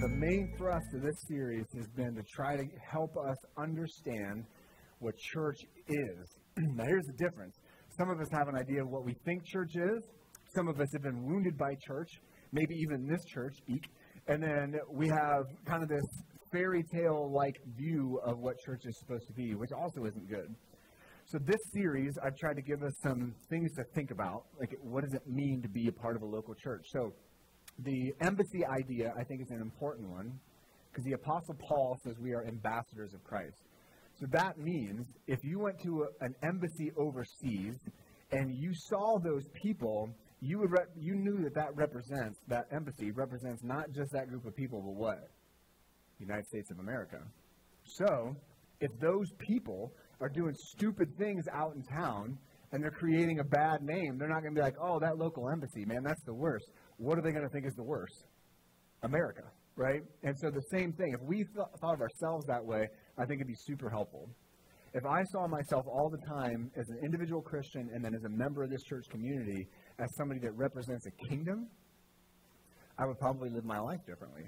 The main thrust of this series has been to try to help us understand what church is. now here's the difference. Some of us have an idea of what we think church is. Some of us have been wounded by church, maybe even this church, speak. And then we have kind of this fairy tale like view of what church is supposed to be, which also isn't good. So this series, I've tried to give us some things to think about. Like, what does it mean to be a part of a local church? So the embassy idea, I think, is an important one because the Apostle Paul says we are ambassadors of Christ. So that means if you went to a, an embassy overseas and you saw those people, you would you knew that that represents that embassy represents not just that group of people, but what? United States of America. So if those people are doing stupid things out in town and they're creating a bad name, they're not going to be like, oh, that local embassy, man, that's the worst what are they going to think is the worst? America, right? And so the same thing. If we th- thought of ourselves that way, I think it'd be super helpful. If I saw myself all the time as an individual Christian and then as a member of this church community as somebody that represents a kingdom, I would probably live my life differently.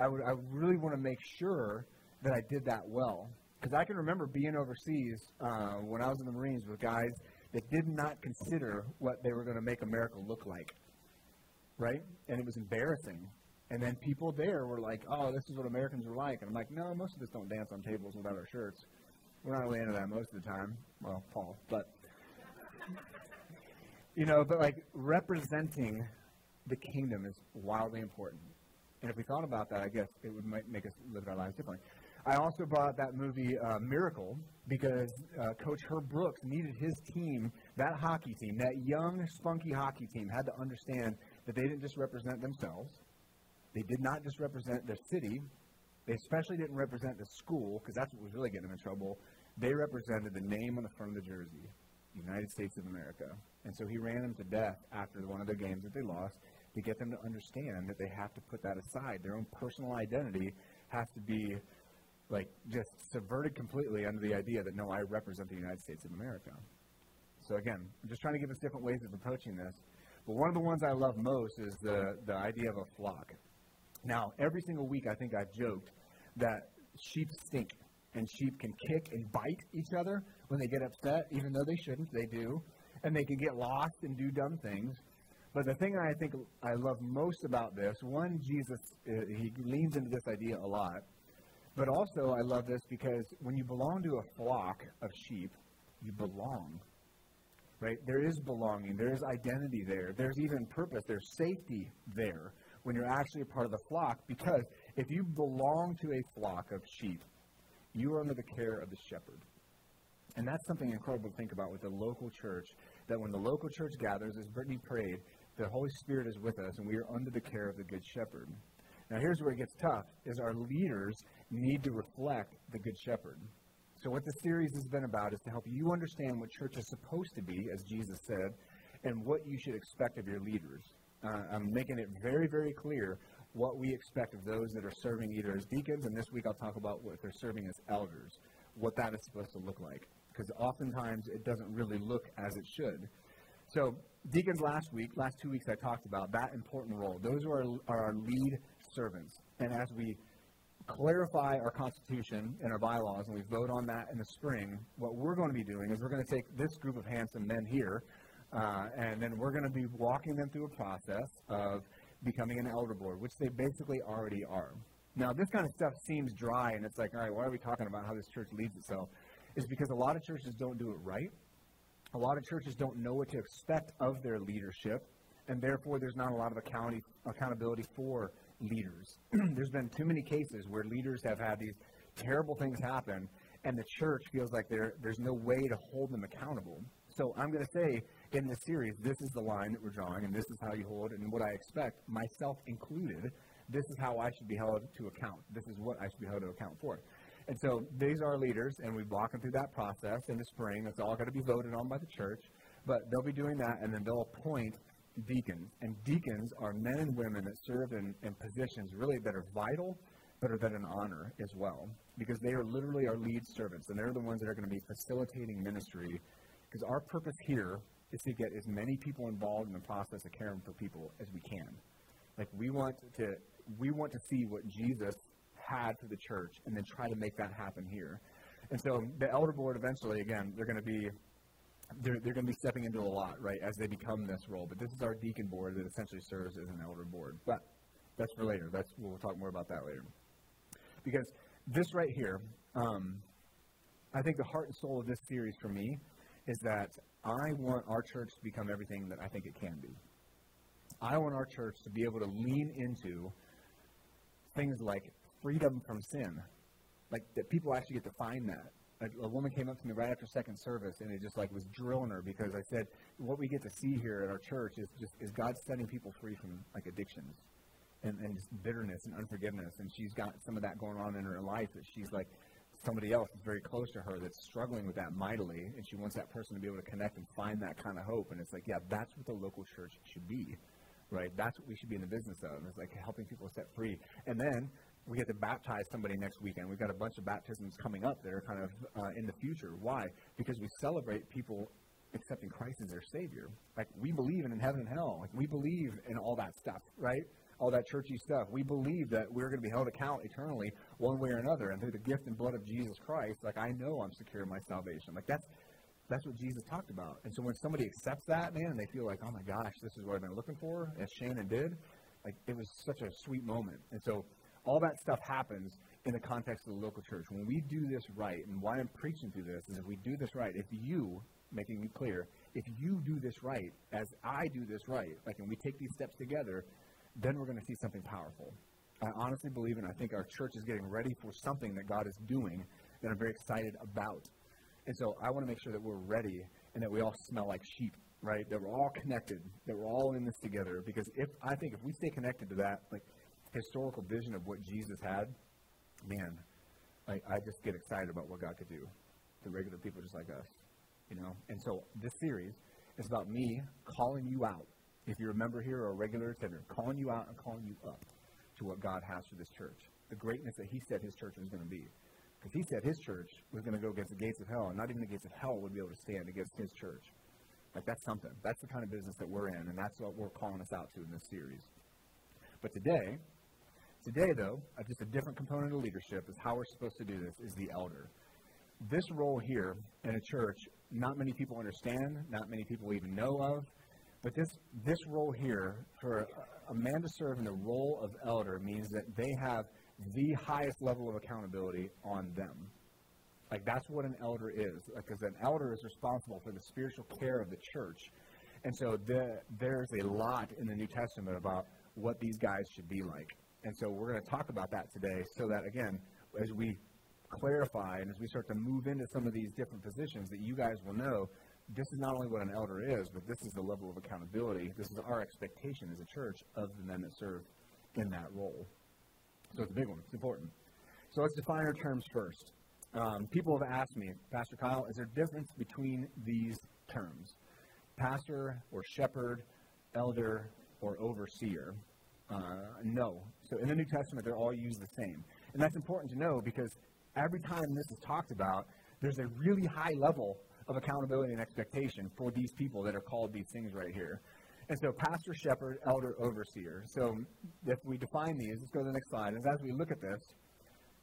I would I really want to make sure that I did that well. Because I can remember being overseas uh, when I was in the Marines with guys that did not consider what they were going to make America look like right? And it was embarrassing. And then people there were like, oh, this is what Americans are like. And I'm like, no, most of us don't dance on tables without our shirts. We're not really into that most of the time. Well, Paul, but. you know, but like representing the kingdom is wildly important. And if we thought about that, I guess it would make us live our lives differently. I also bought that movie uh, Miracle because uh, Coach Herb Brooks needed his team, that hockey team, that young, spunky hockey team, had to understand that they didn't just represent themselves, they did not just represent their city, they especially didn't represent the school, because that's what was really getting them in trouble. They represented the name on the front of the jersey, United States of America. And so he ran them to death after one of their games that they lost to get them to understand that they have to put that aside. Their own personal identity has to be like just subverted completely under the idea that no, I represent the United States of America. So again, I'm just trying to give us different ways of approaching this. But one of the ones I love most is the, the idea of a flock. Now, every single week I think I've joked that sheep stink and sheep can kick and bite each other when they get upset, even though they shouldn't, they do. And they can get lost and do dumb things. But the thing I think I love most about this, one, Jesus, uh, he leans into this idea a lot. But also, I love this because when you belong to a flock of sheep, you belong right? There is belonging, there is identity there, there's even purpose, there's safety there when you're actually a part of the flock because if you belong to a flock of sheep, you are under the care of the shepherd. And that's something incredible to think about with the local church, that when the local church gathers, as Brittany prayed, the Holy Spirit is with us and we are under the care of the Good Shepherd. Now here's where it gets tough, is our leaders need to reflect the Good Shepherd. So, what the series has been about is to help you understand what church is supposed to be, as Jesus said, and what you should expect of your leaders. Uh, I'm making it very, very clear what we expect of those that are serving either as deacons, and this week I'll talk about what they're serving as elders, what that is supposed to look like. Because oftentimes it doesn't really look as it should. So, deacons last week, last two weeks I talked about that important role. Those are our, are our lead servants. And as we clarify our Constitution and our bylaws, and we vote on that in the spring, what we're going to be doing is we're going to take this group of handsome men here, uh, and then we're going to be walking them through a process of becoming an elder board, which they basically already are. Now, this kind of stuff seems dry, and it's like, all right, why are we talking about how this church leads itself? Is because a lot of churches don't do it right. A lot of churches don't know what to expect of their leadership, and therefore there's not a lot of account- accountability for leaders. There's been too many cases where leaders have had these terrible things happen, and the church feels like there, there's no way to hold them accountable. So I'm going to say in this series, this is the line that we're drawing, and this is how you hold and what I expect, myself included, this is how I should be held to account. This is what I should be held to account for. And so these are leaders, and we walk them through that process in the spring. It's all going to be voted on by the church. But they'll be doing that, and then they'll appoint deacons. And deacons are men and women that serve in, in positions really that are vital, but are that an honor as well. Because they are literally our lead servants, and they're the ones that are going to be facilitating ministry. Because our purpose here is to get as many people involved in the process of caring for people as we can. Like we want to we want to see what Jesus had for the church and then try to make that happen here. And so the elder board eventually, again, they're going to be they're, they're going to be stepping into a lot, right, as they become this role. But this is our deacon board that essentially serves as an elder board. But that's for later. That's we'll talk more about that later. Because this right here, um, I think the heart and soul of this series for me is that I want our church to become everything that I think it can be. I want our church to be able to lean into things like freedom from sin. Like that people actually get to find that. Like a woman came up to me right after second service and it just like was drilling her because I said, what we get to see here at our church is just is God setting people free from like addictions and, and just bitterness and unforgiveness. And she's got some of that going on in her life that she's like somebody else is very close to her that's struggling with that mightily and she wants that person to be able to connect and find that kind of hope. And it's like, yeah, that's what the local church should be. Right? That's what we should be in the business of. It's like helping people set free. And then we get to baptize somebody next weekend. We've got a bunch of baptisms coming up that are kind of uh, in the future. Why? Because we celebrate people accepting Christ as their Savior. Like we believe in heaven and hell. Like we believe in all that stuff, right? All that churchy stuff. We believe that we're going to be held account eternally, one way or another, and through the gift and blood of Jesus Christ. Like I know I'm secure in my salvation. Like that's that's what Jesus talked about. And so when somebody accepts that, man, and they feel like, oh my gosh, this is what I've been looking for, as Shannon did, like it was such a sweet moment. And so all that stuff happens in the context of the local church. When we do this right, and why I'm preaching through this is if we do this right, if you, making it clear, if you do this right, as I do this right, like, and we take these steps together, then we're going to see something powerful. I honestly believe, and I think our church is getting ready for something that God is doing that I'm very excited about. And so I want to make sure that we're ready and that we all smell like sheep, right? That we're all connected, that we're all in this together. Because if I think if we stay connected to that, like historical vision of what Jesus had, man, I, I just get excited about what God could do to regular people just like us, you know. And so this series is about me calling you out. If you're a member here or a regular attender, calling you out and calling you up to what God has for this church, the greatness that He said His church was going to be. Because He said His church was going to go against the gates of hell, and not even the gates of hell would be able to stand against His church. Like that's something. That's the kind of business that we're in, and that's what we're calling us out to in this series. But today, Today, though, just a different component of leadership is how we're supposed to do this is the elder. This role here in a church, not many people understand, not many people even know of, but this, this role here for a man to serve in the role of elder means that they have the highest level of accountability on them. Like that's what an elder is, because an elder is responsible for the spiritual care of the church. And so the, there's a lot in the New Testament about what these guys should be like. And so we're going to talk about that today so that, again, as we clarify and as we start to move into some of these different positions, that you guys will know this is not only what an elder is, but this is the level of accountability. This is our expectation as a church of the men that serve in that role. So it's a big one. It's important. So let's define our terms first. Um, people have asked me, Pastor Kyle, is there a difference between these terms? Pastor or shepherd, elder or overseer? Uh, no. So in the New Testament, they're all used the same. And that's important to know because every time this is talked about, there's a really high level of accountability and expectation for these people that are called these things right here. And so, pastor, shepherd, elder, overseer. So, if we define these, let's go to the next slide. And as we look at this,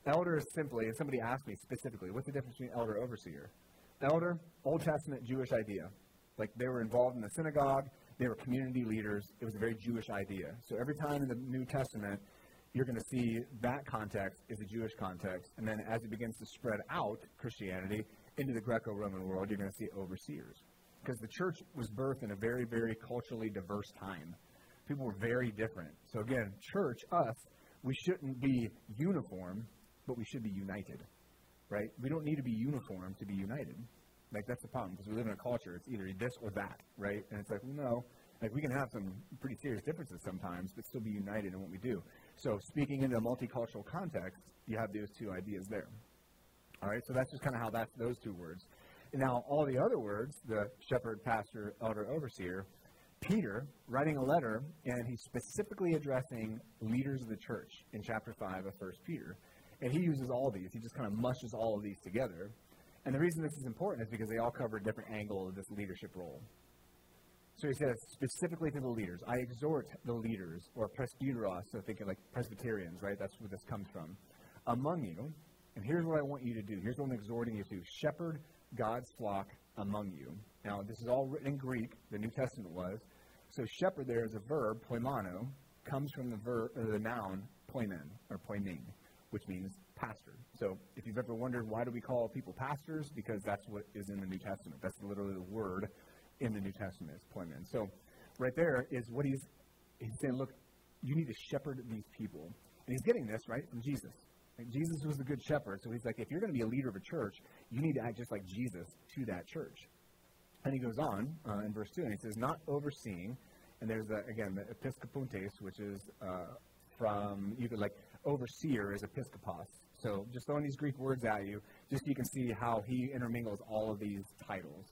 elder is simply, and somebody asked me specifically, what's the difference between elder overseer? Elder, Old Testament Jewish idea. Like they were involved in the synagogue, they were community leaders. It was a very Jewish idea. So every time in the New Testament, you're going to see that context is a Jewish context. And then as it begins to spread out, Christianity, into the Greco Roman world, you're going to see overseers. Because the church was birthed in a very, very culturally diverse time. People were very different. So again, church, us, we shouldn't be uniform, but we should be united. Right? We don't need to be uniform to be united. Like that's the problem because we live in a culture. It's either this or that, right? And it's like, well, no, like we can have some pretty serious differences sometimes, but still be united in what we do. So speaking in a multicultural context, you have those two ideas there. All right, so that's just kind of how that's those two words. And now all the other words, the shepherd, pastor, elder, overseer, Peter writing a letter, and he's specifically addressing leaders of the church in chapter 5 of 1 Peter. And he uses all these. He just kind of mushes all of these together. And the reason this is important is because they all cover a different angle of this leadership role. So he says specifically to the leaders, I exhort the leaders, or presbyteros, so thinking like Presbyterians, right? That's where this comes from. Among you, and here's what I want you to do. Here's what I'm exhorting you to shepherd God's flock among you. Now, this is all written in Greek, the New Testament was. So shepherd there is a verb, poimano, comes from the verb, uh, the noun poimen, or poiming, which means pastor. So if you've ever wondered why do we call people pastors, because that's what is in the New Testament. That's literally the word in the New Testament is poimen. So right there is what he's he's saying. Look, you need to shepherd these people, and he's getting this right from Jesus. Like Jesus was the good shepherd, so he's like, if you're going to be a leader of a church, you need to act just like Jesus to that church. And he goes on uh, in verse 2, and he says, not overseeing, and there's, the, again, the episkopuntes, which is uh, from, you could like, overseer is episkopos. So just throwing these Greek words at you, just so you can see how he intermingles all of these titles.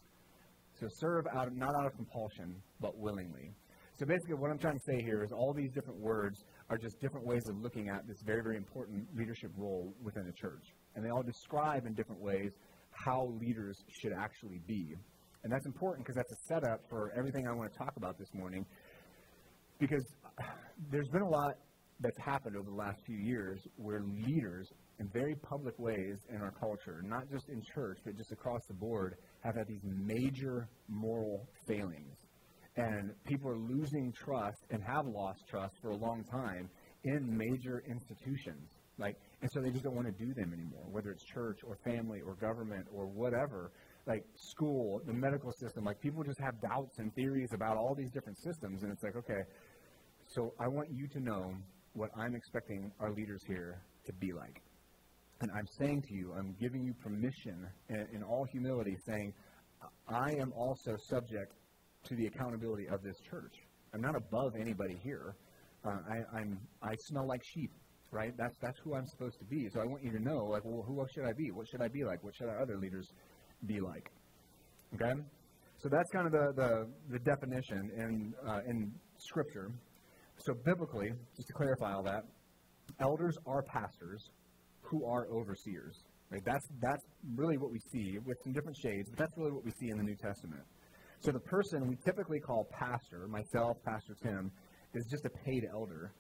So serve out of, not out of compulsion, but willingly. So basically, what I'm trying to say here is all these different words are just different ways of looking at this very, very important leadership role within a church. And they all describe in different ways how leaders should actually be. And that's important because that's a setup for everything I want to talk about this morning. Because there's been a lot that's happened over the last few years where leaders, in very public ways in our culture, not just in church, but just across the board, have had these major moral failings and people are losing trust and have lost trust for a long time in major institutions. Like, and so they just don't want to do them anymore, whether it's church or family or government or whatever. Like school, the medical system, like people just have doubts and theories about all these different systems, and it's like, okay, so I want you to know what I'm expecting our leaders here to be like. And I'm saying to you, I'm giving you permission in, in all humility, saying, I am also subject to the accountability of this church. I'm not above anybody here. Uh, I, I'm, I smell like sheep, right? That's, that's who I'm supposed to be. So I want you to know, like, well, who should I be? What should I be like? What should our other leaders be like? Okay? So that's kind of the, the, the definition in, uh, in Scripture. So biblically, just to clarify all that, elders are pastors who are overseers. Right? That's, that's really what we see with some different shades, but that's really what we see in the New Testament. So the person we typically call pastor, myself, Pastor Tim, is just a paid elder.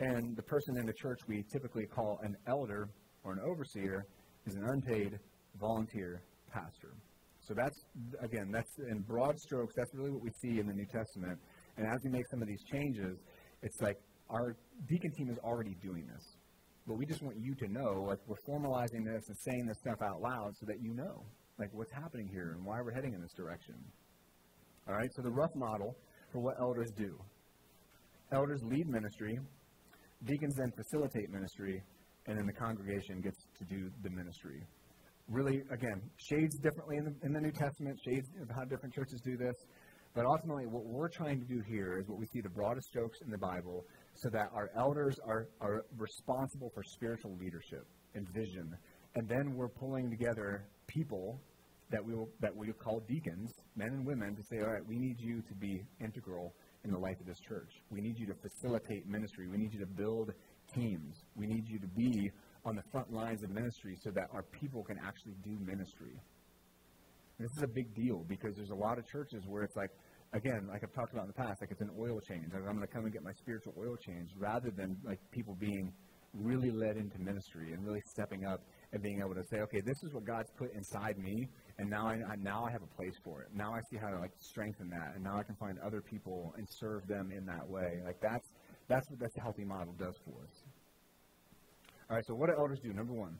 And the person in the church we typically call an elder or an overseer is an unpaid volunteer pastor. So that's, again, that's in broad strokes, that's really what we see in the New Testament. And as we make some of these changes, it's like our deacon team is already doing this. But we just want you to know, like, we're formalizing this and saying this stuff out loud so that you know, like, what's happening here and why we're heading in this direction. All right, so the rough model for what elders do. Elders lead ministry, deacons then facilitate ministry, and then the congregation gets to do the ministry. Really, again, shades differently in the, in the New Testament, shades of how different churches do this. But ultimately, what we're trying to do here is what we see the broadest strokes in the Bible so that our elders are, are responsible for spiritual leadership and vision. And then we're pulling together people that we will that we call deacons, men and women, to say, all right, we need you to be integral in the life of this church. We need you to facilitate ministry. We need you to build teams. We need you to be on the front lines of ministry so that our people can actually do ministry. And this is a big deal because there's a lot of churches where it's like, again, like I've talked about in the past, like it's an oil change. Like I'm going to come and get my spiritual oil change rather than like people being really led into ministry and really stepping up and being able to say, okay, this is what God's put inside me, and now I, I, now I have a place for it. Now I see how to like strengthen that, and now I can find other people and serve them in that way. Like that's that's what that's a healthy model does for us. All right, so what do elders do? Number one,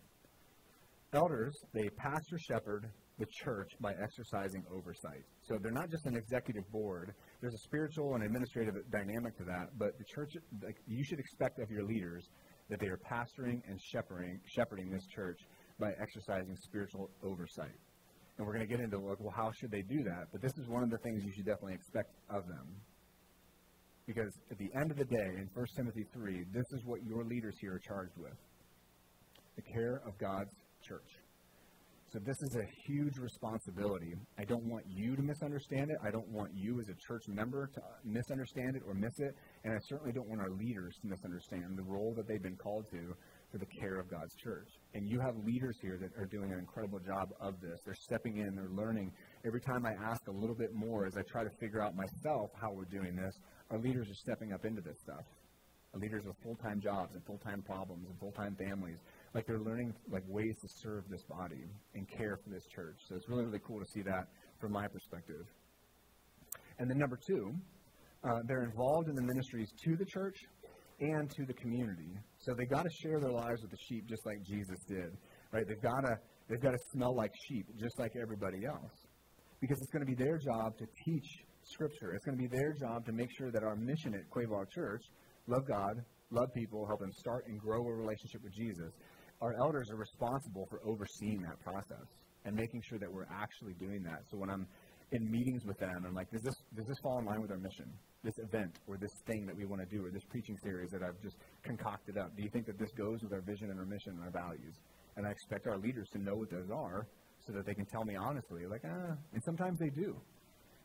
elders they pastor shepherd the church by exercising oversight. So they're not just an executive board. There's a spiritual and administrative dynamic to that, but the church like, you should expect of your leaders that they are pastoring and shepherding shepherding this church by exercising spiritual oversight. And we're going to get into, like, well, how should they do that? But this is one of the things you should definitely expect of them. Because at the end of the day, in 1 Timothy 3, this is what your leaders here are charged with the care of God's church. So this is a huge responsibility. I don't want you to misunderstand it. I don't want you as a church member to uh, misunderstand it or miss it. And I certainly don't want our leaders to misunderstand the role that they've been called to for the care of God's church. And you have leaders here that are doing an incredible job of this. They're stepping in, they're learning. Every time I ask a little bit more as I try to figure out myself how we're doing this, our leaders are stepping up into this stuff. Our leaders with full-time jobs and full-time problems and full-time families. Like they're learning like ways to serve this body and care for this church. So it's really, really cool to see that from my perspective. And then number two, uh, they're involved in the ministries to the church and to the community. So they got to share their lives with the sheep just like Jesus did, right? They've got to they've got to smell like sheep just like everybody else, because it's going to be their job to teach Scripture. It's going to be their job to make sure that our mission at Quaboag Church, love God, love people, help them start and grow a relationship with Jesus. Our elders are responsible for overseeing that process and making sure that we're actually doing that. So when I'm in meetings with them, I'm like, does this does this fall in line with our mission? this event or this thing that we want to do or this preaching series that I've just concocted up? Do you think that this goes with our vision and our mission and our values? And I expect our leaders to know what those are so that they can tell me honestly, like, ah, and sometimes they do.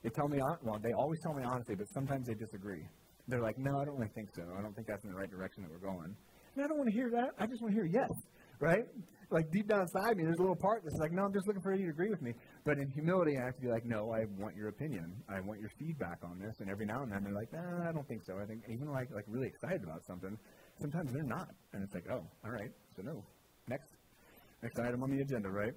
They tell me, well, they always tell me honestly, but sometimes they disagree. They're like, no, I don't really think so. I don't think that's in the right direction that we're going. And I don't want to hear that. I just want to hear yes, right? like deep down inside me, there's a little part that's like, no, I'm just looking for you to agree with me. But in humility, I have to be like, no, I want your opinion. I want your feedback on this. And every now and then they're like, nah, I don't think so. I think even like like really excited about something, sometimes they're not. And it's like, oh, all right, so no. Next, next item on the agenda, right?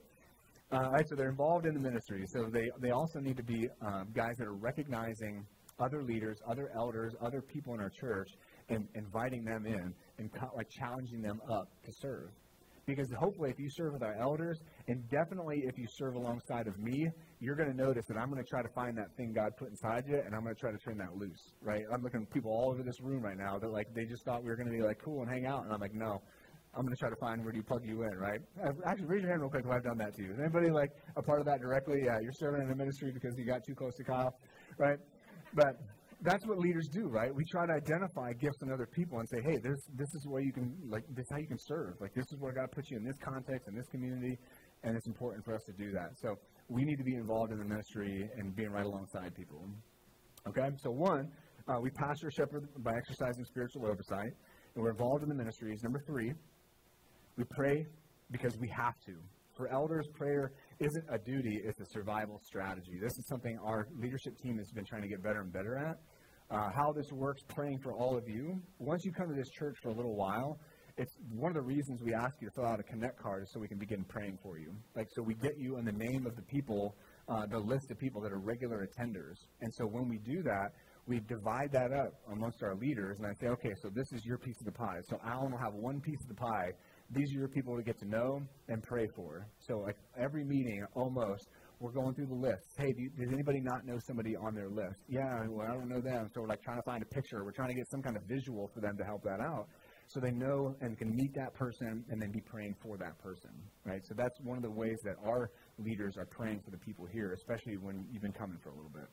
Uh, all right, so they're involved in the ministry. So they they also need to be um, guys that are recognizing other leaders, other elders, other people in our church, and inviting them in and co- like challenging them up to serve. Because hopefully, if you serve with our elders, and definitely if you serve alongside of me, you're going to notice that I'm going to try to find that thing God put inside you, and I'm going to try to turn that loose, right? I'm looking at people all over this room right now that like they just thought we were going to be like cool and hang out, and I'm like, no, I'm going to try to find where do you plug you in, right? Actually, raise your hand real quick if I've done that to you. Is anybody like a part of that directly? Yeah, you're serving in the ministry because you got too close to Kyle, right? But that's what leaders do, right? We try to identify gifts in other people and say, hey, this this is where you can like this is how you can serve. Like this is where God puts you in this context in this community, and it's important for us to do that. So we need to be involved in the ministry and being right alongside people. Okay, so one, uh, we pastor shepherd by exercising spiritual oversight, and we're involved in the ministries. Number three, we pray because we have to. For elders, prayer isn't a duty, it's a survival strategy. This is something our leadership team has been trying to get better and better at. Uh, how this works, praying for all of you. Once you come to this church for a little while, it's one of the reasons we ask you to fill out a connect card is so we can begin praying for you. Like, so we get you in the name of the people, uh, the list of people that are regular attenders. And so when we do that, we divide that up amongst our leaders, and I say, okay, so this is your piece of the pie. So Alan will have one piece of the pie these are your people to get to know and pray for. So like every meeting, almost, we're going through the list. Hey, do you, does anybody not know somebody on their list? Yeah, well, I don't know them. So we're like trying to find a picture. We're trying to get some kind of visual for them to help that out. So they know and can meet that person and then be praying for that person, right? So that's one of the ways that our leaders are praying for the people here, especially when you've been coming for a little bit.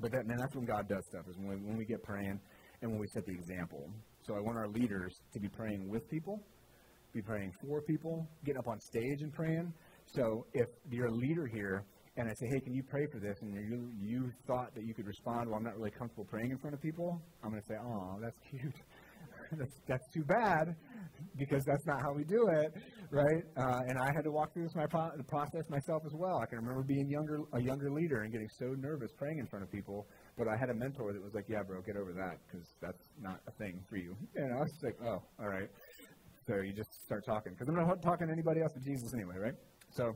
But that, man, that's when God does stuff, is when when we get praying and when we set the example. So I want our leaders to be praying with people be praying for people, getting up on stage and praying. So if you're a leader here and I say, hey, can you pray for this? And you, you thought that you could respond, well, I'm not really comfortable praying in front of people. I'm going to say, oh, that's cute. that's, that's too bad because that's not how we do it, right? Uh, and I had to walk through this my pro- process myself as well. I can remember being younger, a younger leader and getting so nervous praying in front of people. But I had a mentor that was like, yeah, bro, get over that because that's not a thing for you. And I was like, oh, all right. So you just start talking. Because I'm not talking to anybody else but Jesus anyway, right? So,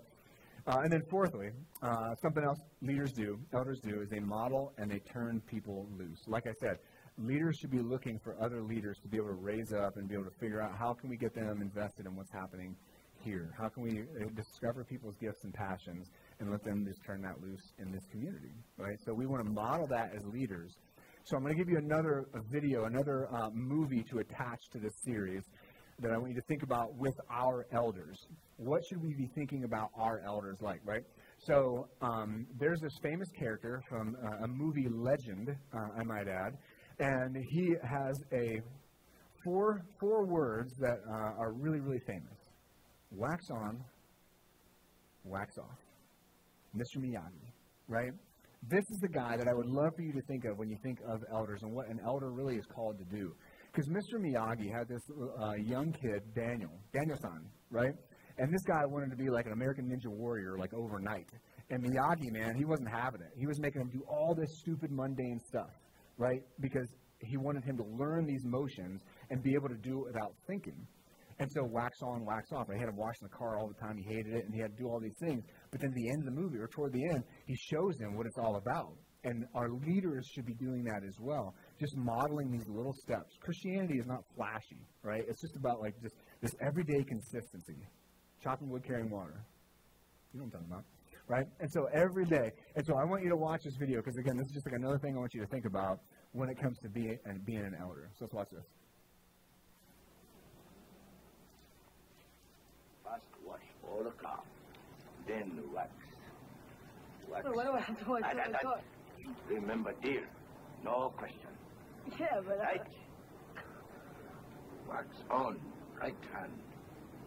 uh, and then fourthly, uh, something else leaders do, elders do, is they model and they turn people loose. Like I said, leaders should be looking for other leaders to be able to raise up and be able to figure out how can we get them invested in what's happening here? How can we uh, discover people's gifts and passions and let them just turn that loose in this community, right? So we want to model that as leaders. So I'm going to give you another video, another uh, movie to attach to this series that I want you to think about with our elders. What should we be thinking about our elders like, right? So um, there's this famous character from uh, a movie legend, uh, I might add, And he has a four, four words that uh, are really, really famous wax on, wax off. Mr. Miyagi, right? This is the guy that I would love for you to think of when you think of elders and what an elder really is called to do. Because Mr. Miyagi had this uh, young kid, Daniel, Daniel-san, right? And this guy wanted to be like an American Ninja Warrior, like overnight. And Miyagi, man, he wasn't having it. He was making him do all this stupid, mundane stuff, right? Because he wanted him to learn these motions and be able to do it without thinking. And so wax on, wax off. I had him washing the car all the time. He hated it, and he had to do all these things. But then at the end of the movie, or toward the end, he shows him what it's all about. And our leaders should be doing that as well, just modeling these little steps. Christianity is not flashy, right? It's just about like just this everyday consistency. Chopping wood, carrying water. You know what I'm talking about, right? And so every day. And so I want you to watch this video because again, this is just like another thing I want you to think about when it comes to being and uh, being an elder. So let's watch this. First wash all the car, then wax. Wax. But what do I have to watch I- all I- the I- car? Remember, dear, no question. Yeah, but I, Right? Wax on, right hand.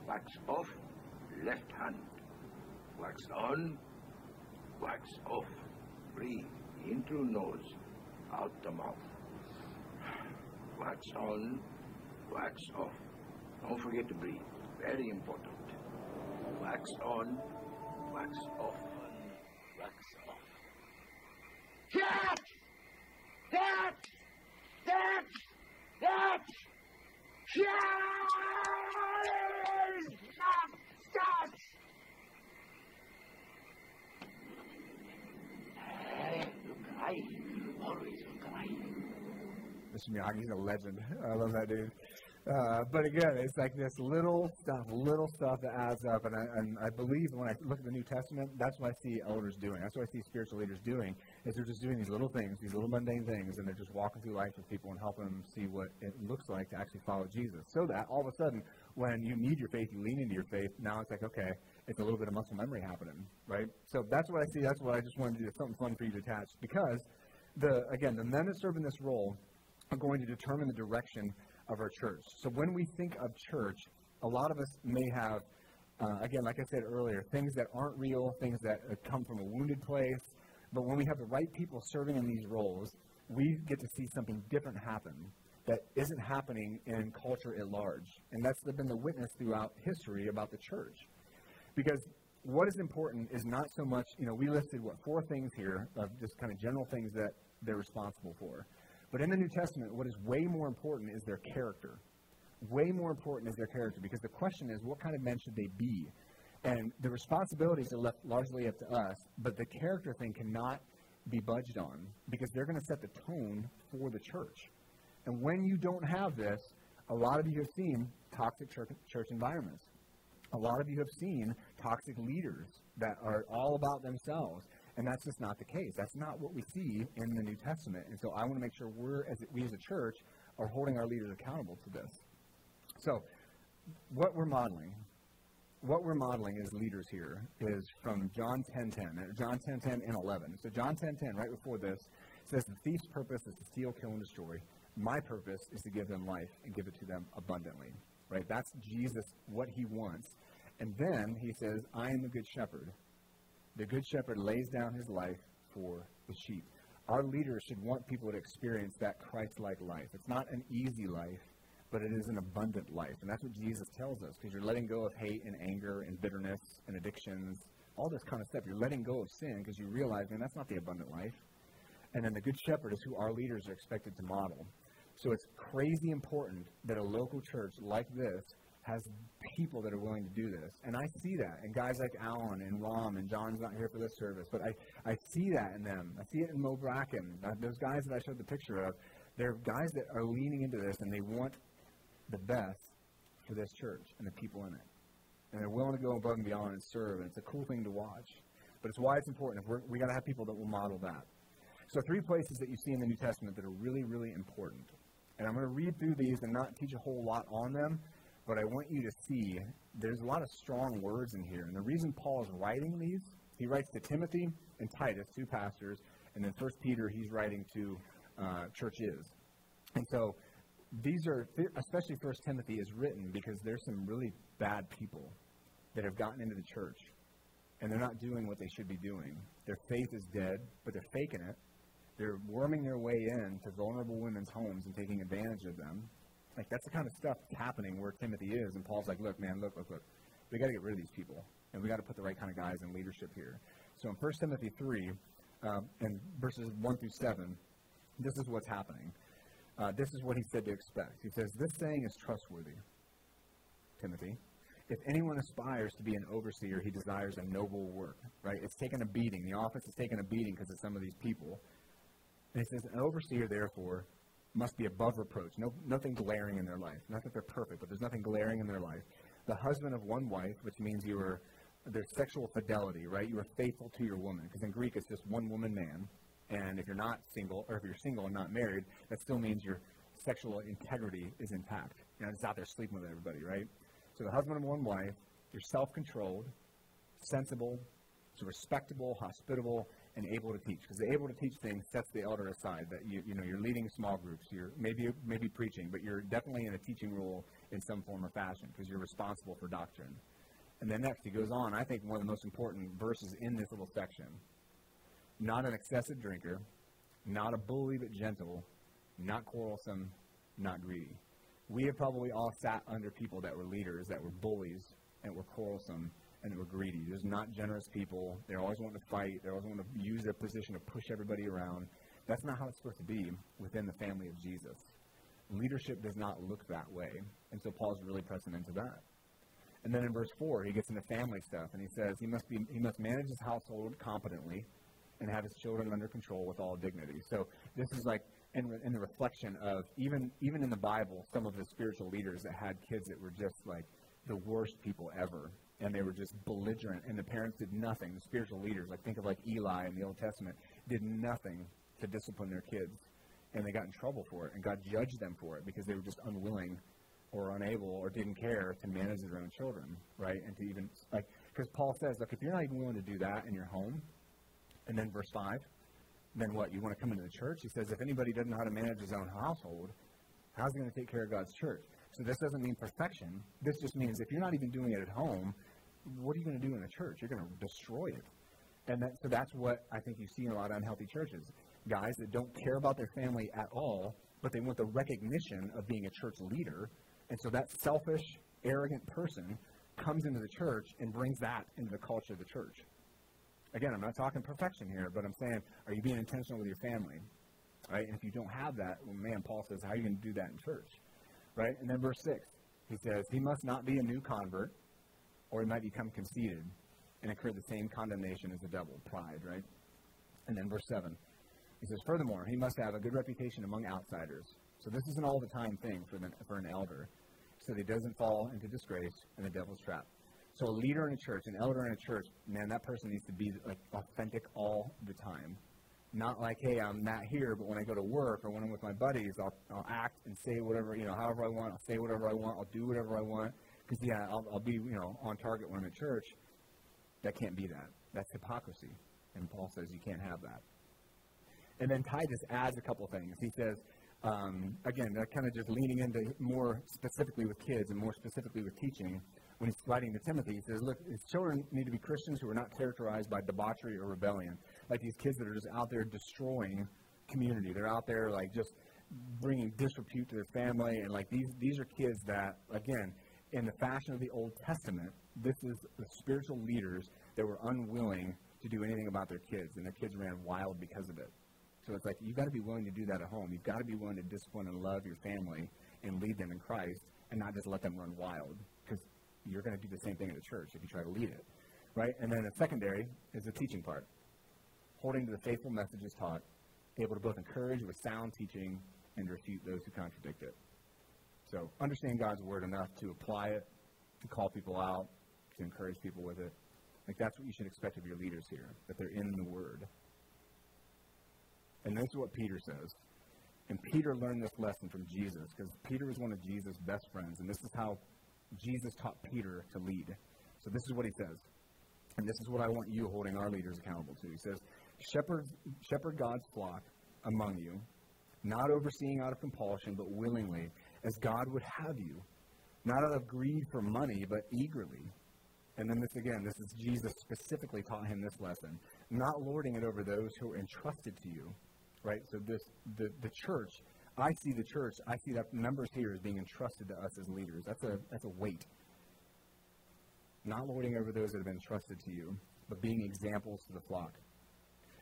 Wax off, left hand. Wax on, wax off. Breathe in through nose, out the mouth. Wax on, wax off. Don't forget to breathe. Very important. Wax on, wax off. Wax off. That! That! That! That! Yes! Stop! Stop! Hey, you cry. Always you cry. Mr. Miyagi's a legend. I love that dude. Uh, but again, it's like this little stuff, little stuff that adds up. And I, and I believe when I look at the New Testament, that's what I see elders doing. That's what I see spiritual leaders doing, is they're just doing these little things, these little mundane things, and they're just walking through life with people and helping them see what it looks like to actually follow Jesus. So that all of a sudden, when you need your faith, you lean into your faith. Now it's like, okay, it's a little bit of muscle memory happening, right? So that's what I see. That's what I just wanted to do. Something fun for you to attach because the again, the men that serve in this role are going to determine the direction of our church. So when we think of church, a lot of us may have, uh, again, like I said earlier, things that aren't real, things that uh, come from a wounded place. But when we have the right people serving in these roles, we get to see something different happen that isn't happening in culture at large. And that's been the witness throughout history about the church. Because what is important is not so much, you know, we listed, what, four things here of just kind of general things that they're responsible for. But in the New Testament, what is way more important is their character. Way more important is their character because the question is, what kind of men should they be? And the responsibilities are left largely up to us, but the character thing cannot be budged on because they're going to set the tone for the church. And when you don't have this, a lot of you have seen toxic church, environments. A lot of you have seen toxic leaders that are all about themselves. And that's just not the case. That's not what we see in the New Testament. And so I want to make sure we're, as we as a church, are holding our leaders accountable to this. So, what we're modeling, what we're modeling as leaders here is from John 10:10, uh, John 10:10 and 11. So John 10:10, right before this, says the thief's purpose is to steal, kill, and destroy. My purpose is to give them life and give it to them abundantly. Right? That's Jesus, what he wants. And then he says, I am the good shepherd. The good shepherd lays down his life for the sheep. Our leaders should want people to experience that Christ like life. It's not an easy life, but it is an abundant life. And that's what Jesus tells us because you're letting go of hate and anger and bitterness and addictions, all this kind of stuff. You're letting go of sin because you realize, man, that's not the abundant life. And then the good shepherd is who our leaders are expected to model. So it's crazy important that a local church like this has people that are willing to do this. And I see that. And guys like Alan and Rom and John's not here for this service, but I, I see that in them. I see it in Mo Bracken. Uh, those guys that I showed the picture of, they're guys that are leaning into this and they want the best for this church and the people in it. And they're willing to go above and beyond and serve. And it's a cool thing to watch. But it's why it's important. We're, we got to have people that will model that. So three places that you see in the New Testament that are really, really important. And I'm going to read through these and not teach a whole lot on them, but I want you to see there's a lot of strong words in here. And the reason Paul is writing these, he writes to Timothy and Titus, two pastors, and then First Peter, he's writing to uh, churches. And so these are, especially First Timothy is written because there's some really bad people that have gotten into the church and they're not doing what they should be doing. Their faith is dead, but they're faking it. They're worming their way in to vulnerable women's homes and taking advantage of them. Like that's the kind of stuff that's happening where Timothy is, and Paul's like, "Look, man, look, look, look. We got to get rid of these people, and we got to put the right kind of guys in leadership here." So in 1 Timothy three, um, and verses one through seven, this is what's happening. Uh, this is what he said to expect. He says, "This saying is trustworthy, Timothy." if anyone aspires to be an overseer, he desires a noble work, right? It's taken a beating. The office has taken a beating because of some of these people. And he says, an overseer, therefore, must be above reproach. No, nothing glaring in their life. Not that they're perfect, but there's nothing glaring in their life. The husband of one wife, which means you are, there's sexual fidelity, right? You are faithful to your woman. Because in Greek, it's just one woman man. And if you're not single, or if you're single and not married, that still means your sexual integrity is intact. You're not just out there sleeping with everybody, right? So the husband of one wife, you're self-controlled, sensible, so respectable, hospitable, and able to teach. Because the able to teach thing sets the elder aside. That you you know you're leading small groups. You're maybe maybe preaching, but you're definitely in a teaching role in some form or fashion because you're responsible for doctrine. And then next he goes on. I think one of the most important verses in this little section. Not an excessive drinker, not a bully but gentle, not quarrelsome, not greedy we have probably all sat under people that were leaders, that were bullies, and were quarrelsome, and they were greedy. There's not generous people. They always want to fight. They always want to use their position to push everybody around. That's not how it's supposed to be within the family of Jesus. Leadership does not look that way. And so Paul's really pressing into that. And then in verse 4, he gets into family stuff, and he says he must, be, he must manage his household competently and have his children under control with all dignity. So this is like in, in the reflection of even even in the Bible, some of the spiritual leaders that had kids that were just like the worst people ever, and they were just belligerent, and the parents did nothing. The spiritual leaders, like think of like Eli in the Old Testament, did nothing to discipline their kids, and they got in trouble for it, and God judged them for it because they were just unwilling or unable or didn't care to manage their own children, right? And to even like because Paul says, look, if you're not even willing to do that in your home, and then verse five then what? You want to come into the church? He says, if anybody doesn't know how to manage his own household, how's he going to take care of God's church? So this doesn't mean perfection. This just means if you're not even doing it at home, what are you going to do in the church? You're going to destroy it. And that, so that's what I think you see in a lot of unhealthy churches. Guys that don't care about their family at all, but they want the recognition of being a church leader. And so that selfish, arrogant person comes into the church and brings that into the culture of the church. Again, I'm not talking perfection here, but I'm saying, are you being intentional with your family? Right? And if you don't have that, well, man, Paul says, how are you going to do that in church? Right? And then verse 6, he says, he must not be a new convert, or he might become conceited and incur the same condemnation as the devil, pride, right? And then verse 7, he says, furthermore, he must have a good reputation among outsiders. So this is an all the time thing for, the, for an elder, so that he doesn't fall into disgrace and the devil's trap. So a leader in a church, an elder in a church, man, that person needs to be like authentic all the time. Not like, hey, I'm not here, but when I go to work or when I'm with my buddies, I'll, I'll act and say whatever, you know, however I want. I'll say whatever I want. I'll do whatever I want. Because, yeah, I'll, I'll be, you know, on target when I'm at church. That can't be that. That's hypocrisy. And Paul says you can't have that. And then Titus adds a couple things. He says, um, again, kind of just leaning into more specifically with kids and more specifically with teaching when he's writing to Timothy, he says, look, his children need to be Christians who are not characterized by debauchery or rebellion. Like these kids that are just out there destroying community. They're out there like just bringing disrepute to their family. And like these, these are kids that, again, in the fashion of the Old Testament, this is the spiritual leaders that were unwilling to do anything about their kids. And their kids ran wild because of it. So it's like you've got to be willing to do that at home. You've got to be willing to discipline and love your family and lead them in Christ and not just let them run wild. Because you're going to do the same thing in the church if you try to lead it, right? And then the secondary is the teaching part, holding to the faithful messages taught, able to both encourage with sound teaching and refute those who contradict it. So understand God's word enough to apply it, to call people out, to encourage people with it. Like that's what you should expect of your leaders here, that they're in the word. And this is what Peter says. And Peter learned this lesson from Jesus because Peter was one of Jesus' best friends. And this is how Jesus taught Peter to lead. So this is what he says. And this is what I want you holding our leaders accountable to. He says, Shepherd, shepherd God's flock among you, not overseeing out of compulsion, but willingly, as God would have you, not out of greed for money, but eagerly. And then this again, this is Jesus specifically taught him this lesson, not lording it over those who are entrusted to you, right? So this the the church, I see the church, I see that members here as being entrusted to us as leaders. That's a that's a weight. Not lording over those that have been entrusted to you, but being examples to the flock.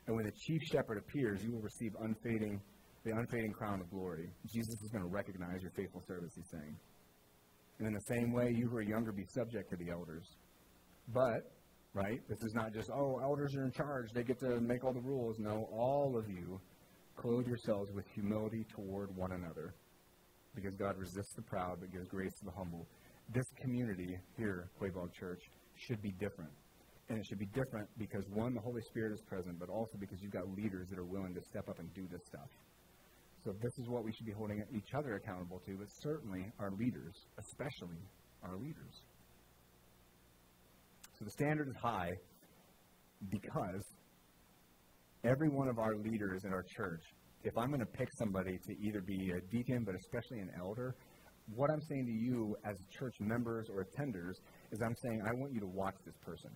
And when the chief shepherd appears, you will receive unfading the unfading crown of glory. Jesus is going to recognize your faithful service, he's saying. And in the same way, you who are younger, be subject to the elders. But, right, this is not just, oh, elders are in charge, they get to make all the rules. No, all of you clothe yourselves with humility toward one another. Because God resists the proud, but gives grace to the humble. This community here, Quaboag Church, should be different. And it should be different because, one, the Holy Spirit is present, but also because you've got leaders that are willing to step up and do this stuff. So this is what we should be holding each other accountable to, but certainly our leaders, especially our leaders. So the standard is high because every one of our leaders in our church, if I'm going to pick somebody to either be a deacon, but especially an elder, what I'm saying to you as church members or attenders is I'm saying I want you to watch this person.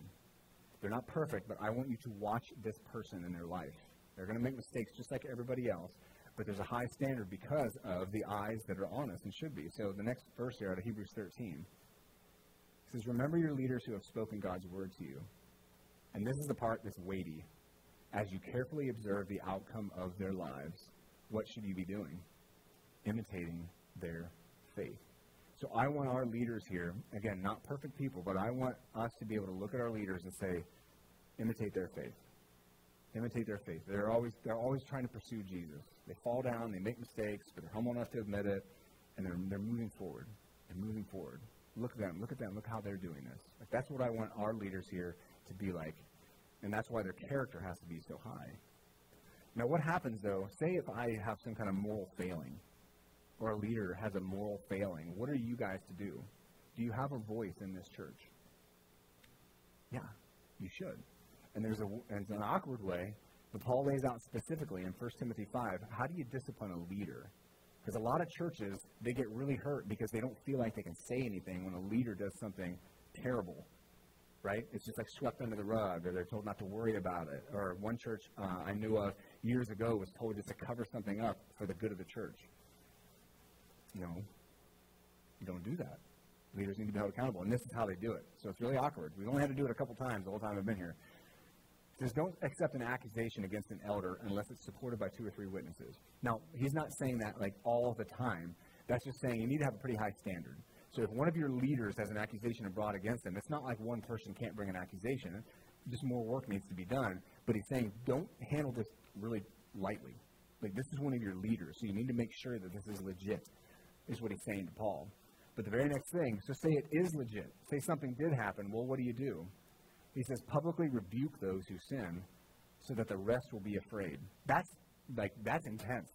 They're not perfect, but I want you to watch this person in their life. They're going to make mistakes just like everybody else, but there's a high standard because of the eyes that are on us and should be. So the next verse here out of Hebrews 13 says, Remember your leaders who have spoken God's word to you. And this is the part that's weighty. As you carefully observe the outcome of their lives, what should you be doing? Imitating their faith. So I want our leaders here, again, not perfect people, but I want us to be able to look at our leaders and say, imitate their faith imitate their faith. They're always they're always trying to pursue Jesus. They fall down, they make mistakes, but they're humble enough to admit it, and they're they're moving forward. They're moving forward. Look at them. Look at them. Look how they're doing this. Like that's what I want our leaders here to be like, and that's why their character has to be so high. Now, what happens though? Say if I have some kind of moral failing, or a leader has a moral failing. What are you guys to do? Do you have a voice in this church? Yeah, you should and there's a and an awkward way, but Paul lays out specifically in 1 Timothy 5 how do you discipline a leader? Because a lot of churches, they get really hurt because they don't feel like they can say anything when a leader does something terrible, right? It's just like swept under the rug, or they're told not to worry about it. Or one church uh, I knew of years ago was told just to cover something up for the good of the church. No, you don't do that. Leaders need to be held accountable, and this is how they do it. So it's really awkward. We've only had to do it a couple times the whole time I've been here says, Don't accept an accusation against an elder unless it's supported by two or three witnesses. Now, he's not saying that like all the time. That's just saying you need to have a pretty high standard. So if one of your leaders has an accusation brought against them, it's not like one person can't bring an accusation. Just more work needs to be done. But he's saying don't handle this really lightly. Like this is one of your leaders, so you need to make sure that this is legit. Is what he's saying to Paul. But the very next thing, so say it is legit. Say something did happen. Well, what do you do? He says, publicly rebuke those who sin so that the rest will be afraid. That's like that's intense.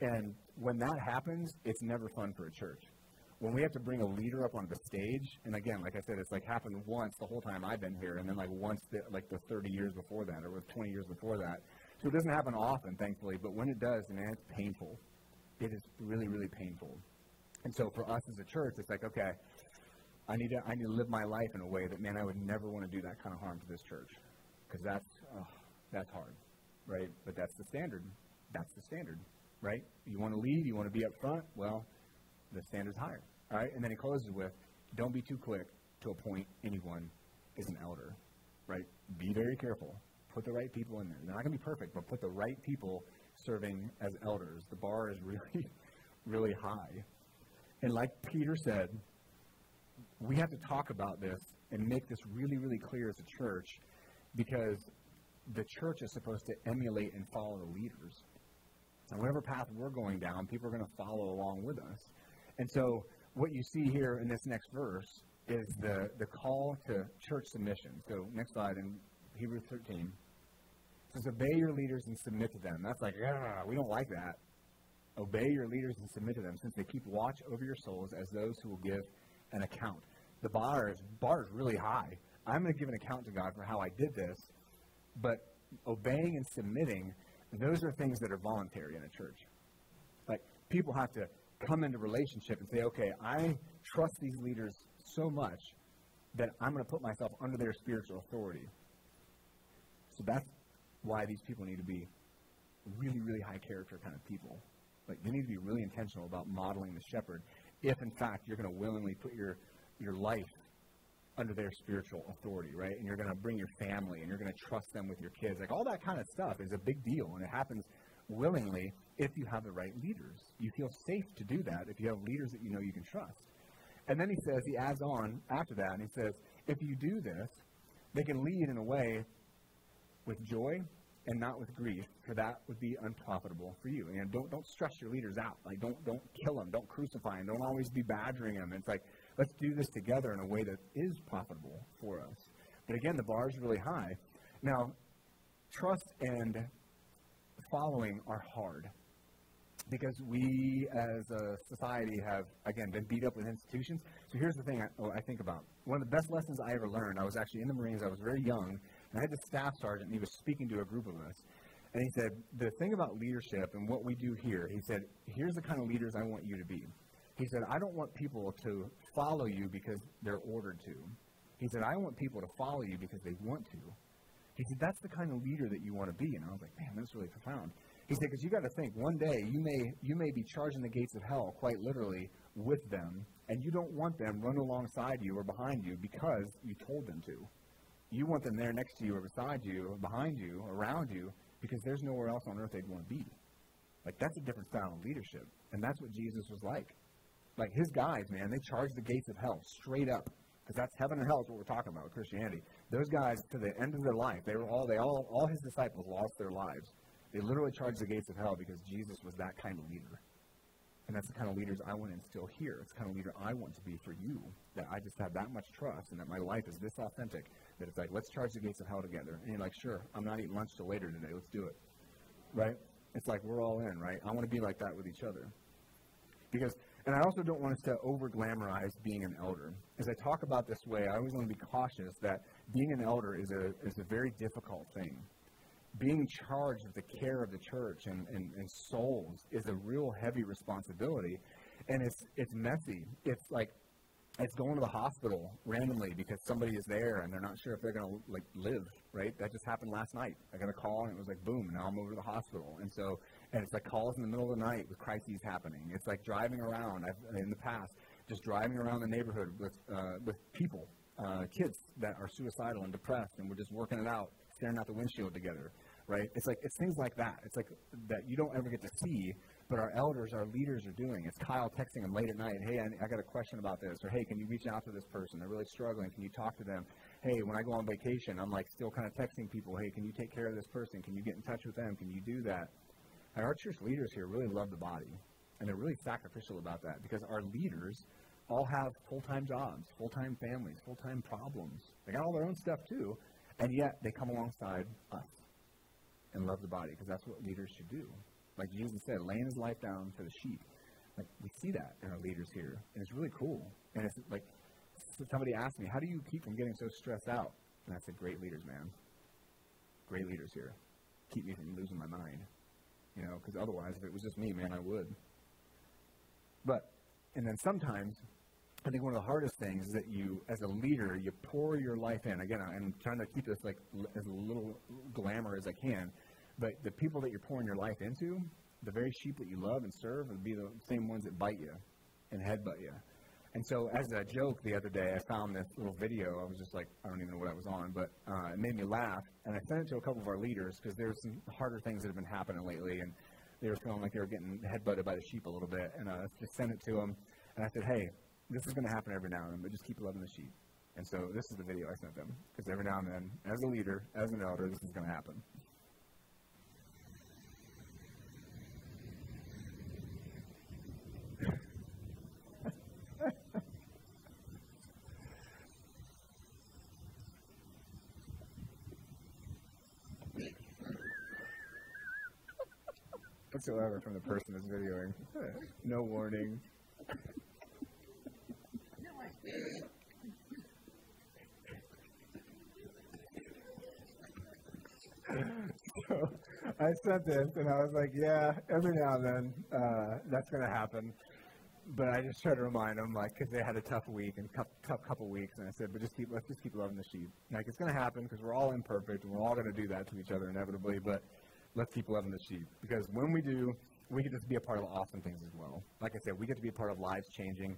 And when that happens, it's never fun for a church. When we have to bring a leader up on the stage, and again, like I said, it's like happened once the whole time I've been here, and then like once the, like the 30 years before that, or 20 years before that. So it doesn't happen often, thankfully, but when it does, man, it's painful. It is really, really painful. And so for us as a church, it's like, okay, I need to I need to live my life in a way that man I would never want to do that kind of harm to this church because that's oh, that's hard, right? But that's the standard. That's the standard, right? You want to lead, you want to be up front. Well, the standard's higher, all right? And then he closes with, "Don't be too quick to appoint anyone as an elder, right? Be very careful. Put the right people in there. They're not going to be perfect, but put the right people serving as elders. The bar is really, really high. And like Peter said, we have to talk about this and make this really, really clear as a church because the church is supposed to emulate and follow the leaders. And whatever path we're going down, people are going to follow along with us. And so what you see here in this next verse is the, the call to church submission. So next slide in Hebrews 13. It says, obey your leaders and submit to them. That's like, yeah, we don't like that. Obey your leaders and submit to them, since they keep watch over your souls as those who will give an account. The bar is bar is really high. I'm going to give an account to God for how I did this, but obeying and submitting, those are things that are voluntary in a church. Like people have to come into relationship and say, okay, I trust these leaders so much that I'm going to put myself under their spiritual authority. So that's why these people need to be really, really high character kind of people. Like they need to be really intentional about modeling the shepherd if in fact you're going to willingly put your your life under their spiritual authority, right? And you're going to bring your family and you're going to trust them with your kids. Like all that kind of stuff is a big deal and it happens willingly if you have the right leaders. You feel safe to do that if you have leaders that you know you can trust. And then he says, he adds on after that, and he says, if you do this, they can lead in a way with joy and not with grief, for that would be unprofitable for you. And don't don't stress your leaders out. Like don't don't kill them, don't crucify them, don't always be badgering them. It's like let's do this together in a way that is profitable for us. But again, the bar is really high. Now, trust and following are hard because we as a society have again been beat up with institutions. So here's the thing I, oh, I think about. One of the best lessons I ever learned. I was actually in the Marines. I was very young, and I had the staff sergeant, and he was speaking to a group of us. And he said, The thing about leadership and what we do here, he said, Here's the kind of leaders I want you to be. He said, I don't want people to follow you because they're ordered to. He said, I want people to follow you because they want to. He said, That's the kind of leader that you want to be. And I was like, Man, that's really profound. He said, Because you got to think, one day you may, you may be charging the gates of hell, quite literally, with them, and you don't want them run alongside you or behind you because you told them to. You want them there next to you or beside you or behind you around you because there's nowhere else on earth they'd want to be. Like, that's a different style of leadership. And that's what Jesus was like. Like, his guys, man, they charged the gates of hell straight up. Because that's heaven and hell is what we're talking about with Christianity. Those guys, to the end of their life, they were all, they all, all his disciples lost their lives. They literally charged the gates of hell because Jesus was that kind of leader. And that's the kind of leaders I want to instill here. It's the kind of leader I want to be for you. That I just have that much trust and that my life is this authentic that it's like, let's charge the gates of hell together. And you're like, sure, I'm not eating lunch till later today. Let's do it. Right? It's like we're all in, right? I want to be like that with each other. Because, and I also don't want us to over glamorize being an elder. As I talk about this way, I always want to be cautious that being an elder is a, is a very difficult thing being charged with the care of the church and, and, and souls is a real heavy responsibility. And it's, it's messy. It's like it's going to the hospital randomly because somebody is there and they're not sure if they're going to like live, right? That just happened last night. I got a call and it was like, boom, now I'm over to the hospital. And so, and it's like calls in the middle of the night with crises happening. It's like driving around. I've, in the past, just driving around the neighborhood with, uh, with people, uh, kids that are suicidal and depressed, and we're just working it out, staring out the windshield together right? It's like it's things like that. It's like that you don't ever get to see, but our elders, our leaders are doing. It's Kyle texting them late at night, hey, I, I got a question about this, or hey, can you reach out to this person? They're really struggling. Can you talk to them? Hey, when I go on vacation, I'm like still kind of texting people, hey, can you take care of this person? Can you get in touch with them? Can you do that? And our church leaders here really love the body, and they're really sacrificial about that because our leaders all have full-time jobs, full-time families, full-time problems. They got all their own stuff too, and yet they come alongside us and love the body because that's what leaders should do. Like Jesus said, laying his life down for the sheep. Like we see that in our leaders here, and it's really cool. And it's like somebody asked me, "How do you keep from getting so stressed out?" And I said, "Great leaders, man. Great leaders here. Keep me from losing my mind. You know, because otherwise, if it was just me, man, I would." But and then sometimes I think one of the hardest things is that you, as a leader, you pour your life in. Again, I'm trying to keep this like as little glamour as I can, but the people that you're pouring your life into, the very sheep that you love and serve, will be the same ones that bite you and headbutt you. And so, as a joke the other day, I found this little video. I was just like, I don't even know what I was on, but uh, it made me laugh. And I sent it to a couple of our leaders because there's some harder things that have been happening lately, and they were feeling like they were getting headbutted by the sheep a little bit. And I just sent it to them, and I said, Hey, this is going to happen every now and then, but just keep loving the sheep. And so this is the video I sent them because every now and then, as a leader, as an elder, this is going to happen. Whatsoever from the person that's videoing. No warning. so I sent this, and I was like, yeah, every now and then uh, that's going to happen. But I just try to remind them, like, because they had a tough week and tough, tough couple weeks, and I said, but just keep, let's just keep loving the sheep. Like, it's going to happen because we're all imperfect, and we're all going to do that to each other inevitably. But let's keep loving the sheep because when we do, we get to be a part of awesome things as well. Like I said, we get to be a part of lives changing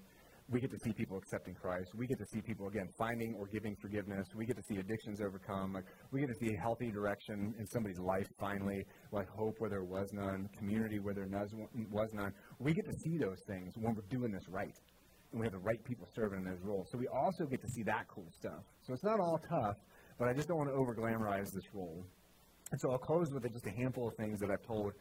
we get to see people accepting Christ. We get to see people again finding or giving forgiveness. We get to see addictions overcome. Like we get to see a healthy direction in somebody's life finally, like hope where there was none, community where there was none. We get to see those things when we're doing this right, and we have the right people serving in those roles. So we also get to see that cool stuff. So it's not all tough, but I just don't want to over glamorize this role. And so I'll close with just a handful of things that I've told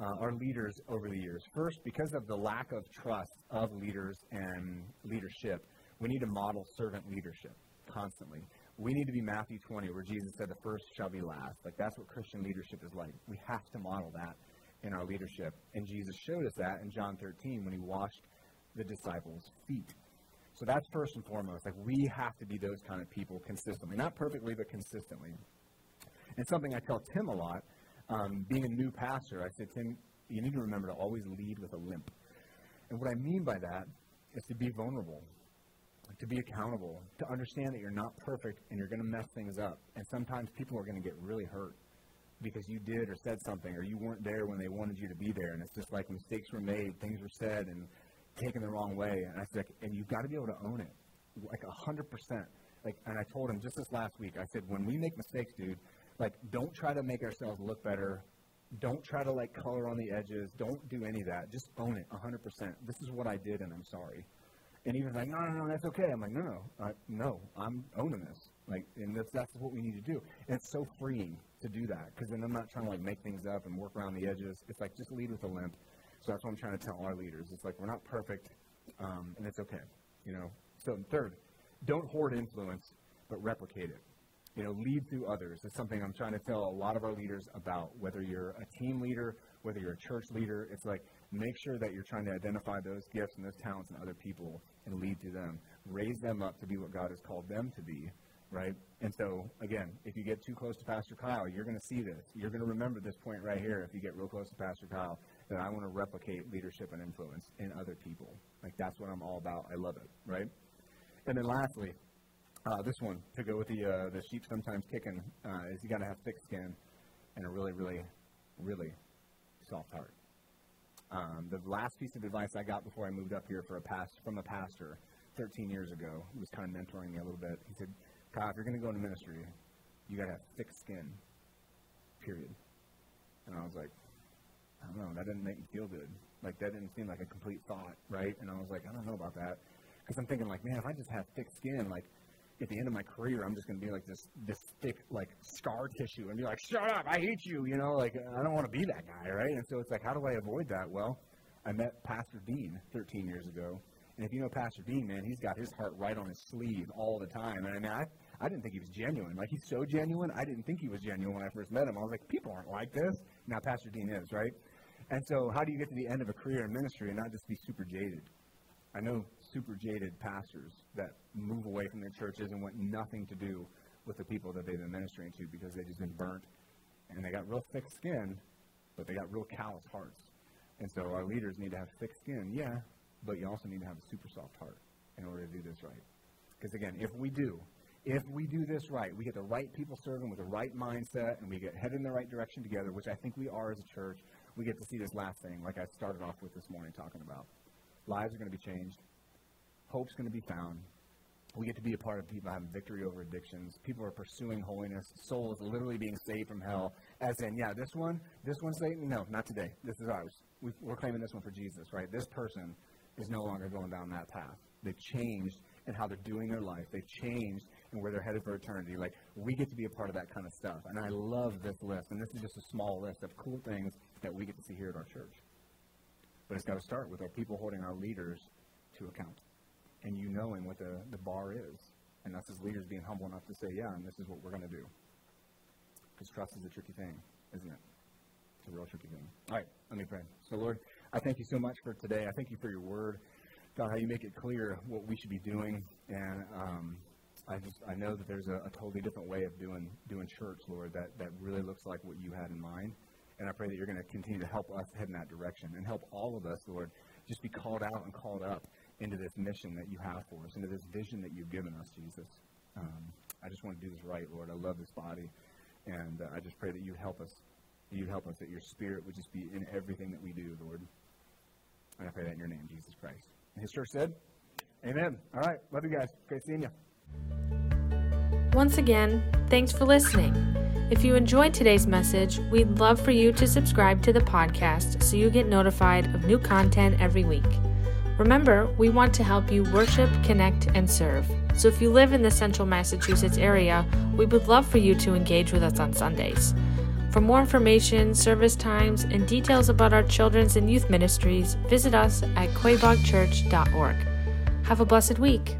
uh, our leaders over the years. First, because of the lack of trust of leaders and leadership, we need to model servant leadership constantly. We need to be Matthew 20, where Jesus said, The first shall be last. Like, that's what Christian leadership is like. We have to model that in our leadership. And Jesus showed us that in John 13 when he washed the disciples' feet. So that's first and foremost. Like, we have to be those kind of people consistently. Not perfectly, but consistently. And something I tell Tim a lot um, being a new pastor, I said, Tim, you need to remember to always lead with a limp. And what I mean by that is to be vulnerable, to be accountable, to understand that you're not perfect and you're going to mess things up. And sometimes people are going to get really hurt because you did or said something or you weren't there when they wanted you to be there. And it's just like mistakes were made, things were said and taken the wrong way. And I said, and you've got to be able to own it, like a hundred percent. Like, and I told him just this last week. I said, when we make mistakes, dude, like, don't try to make ourselves look better. Don't try to like color on the edges. Don't do any of that. Just own it 100%. This is what I did, and I'm sorry. And he was like, no, no, no, that's okay. I'm like, no, no, uh, no, I'm owning this. Like, and that's that's what we need to do. And it's so freeing to do that because then I'm not trying to like make things up and work around the edges. It's like just lead with a limp. So that's what I'm trying to tell our leaders. It's like we're not perfect, um, and it's okay. You know. So third, don't hoard influence, but replicate it you know, lead through others. It's something I'm trying to tell a lot of our leaders about. Whether you're a team leader, whether you're a church leader, it's like make sure that you're trying to identify those gifts and those talents in other people and lead through them. Raise them up to be what God has called them to be, right? And so, again, if you get too close to Pastor Kyle, you're going to see this. You're going to remember this point right here if you get real close to Pastor Kyle that I want to replicate leadership and influence in other people. Like, that's what I'm all about. I love it, right? And then lastly, uh, this one to go with the uh, the sheep sometimes kicking uh, is you got to have thick skin and a really, really, really soft heart. Um, the last piece of advice I got before I moved up here for a past from a pastor 13 years ago, who was kind of mentoring me a little bit. He said, "Kyle, if you're going to go into ministry, you got to have thick skin. Period." And I was like, I don't know. That didn't make me feel good. Like that didn't seem like a complete thought, right? And I was like, I don't know about that because I'm thinking like, man, if I just have thick skin, like at the end of my career, I'm just going to be like this this thick like scar tissue and be like, shut up, I hate you, you know, like I don't want to be that guy, right? And so it's like, how do I avoid that? Well, I met Pastor Dean 13 years ago, and if you know Pastor Dean, man, he's got his heart right on his sleeve all the time. And I mean, I I didn't think he was genuine. Like he's so genuine, I didn't think he was genuine when I first met him. I was like, people aren't like this. Now Pastor Dean is, right? And so, how do you get to the end of a career in ministry and not just be super jaded? I know super jaded pastors that move away from their churches and want nothing to do with the people that they've been ministering to because they've just been burnt and they got real thick skin, but they got real callous hearts. And so our leaders need to have thick skin, yeah, but you also need to have a super soft heart in order to do this right. Because again, if we do, if we do this right, we get the right people serving with the right mindset, and we get headed in the right direction together, which I think we are as a church, we get to see this last thing, like I started off with this morning talking about. Lives are going to be changed hope's going to be found. We get to be a part of people having victory over addictions. People are pursuing holiness. Souls literally being saved from hell. As in, yeah, this one, this one's Satan. No, not today. This is ours. we are claiming this one for Jesus, right? This person is no longer going down that path. They've changed in how they're doing their life. They've changed in where they're headed for eternity. Like, we get to be a part of that kind of stuff. And I love this list. And this is just a small list of cool things that we get to see here at our church. But it's got to start with our people holding our leaders to account and you knowing what the, the bar is. And us as leaders being humble enough to say, yeah, and this is what we're going to do. Because trust is a tricky thing, isn't it? It's a real tricky thing. All right, let me pray. So, Lord, I thank you so much for today. I thank you for your word. God, how you make it clear what we should be doing. And um, I just I know that there's a, a, totally different way of doing doing church, Lord, that, that really looks like what you had in mind. And I pray that you're going to continue to help us head in that direction and help all of us, Lord, just be called out and called up into this mission that you have for us, into this vision that you've given us, Jesus. Um, I just want to do this right, Lord. I love this body. And uh, I just pray that you help us. You help us that your spirit would just be in everything that we do, Lord. And I pray that in your name, Jesus Christ. And his church said, Amen. All right. Love you guys. Okay, seeing you. Once again, thanks for listening. If you enjoyed today's message, we'd love for you to subscribe to the podcast so you get notified of new content every week. Remember, we want to help you worship, connect, and serve. So if you live in the central Massachusetts area, we would love for you to engage with us on Sundays. For more information, service times, and details about our children's and youth ministries, visit us at quaboagchurch.org. Have a blessed week.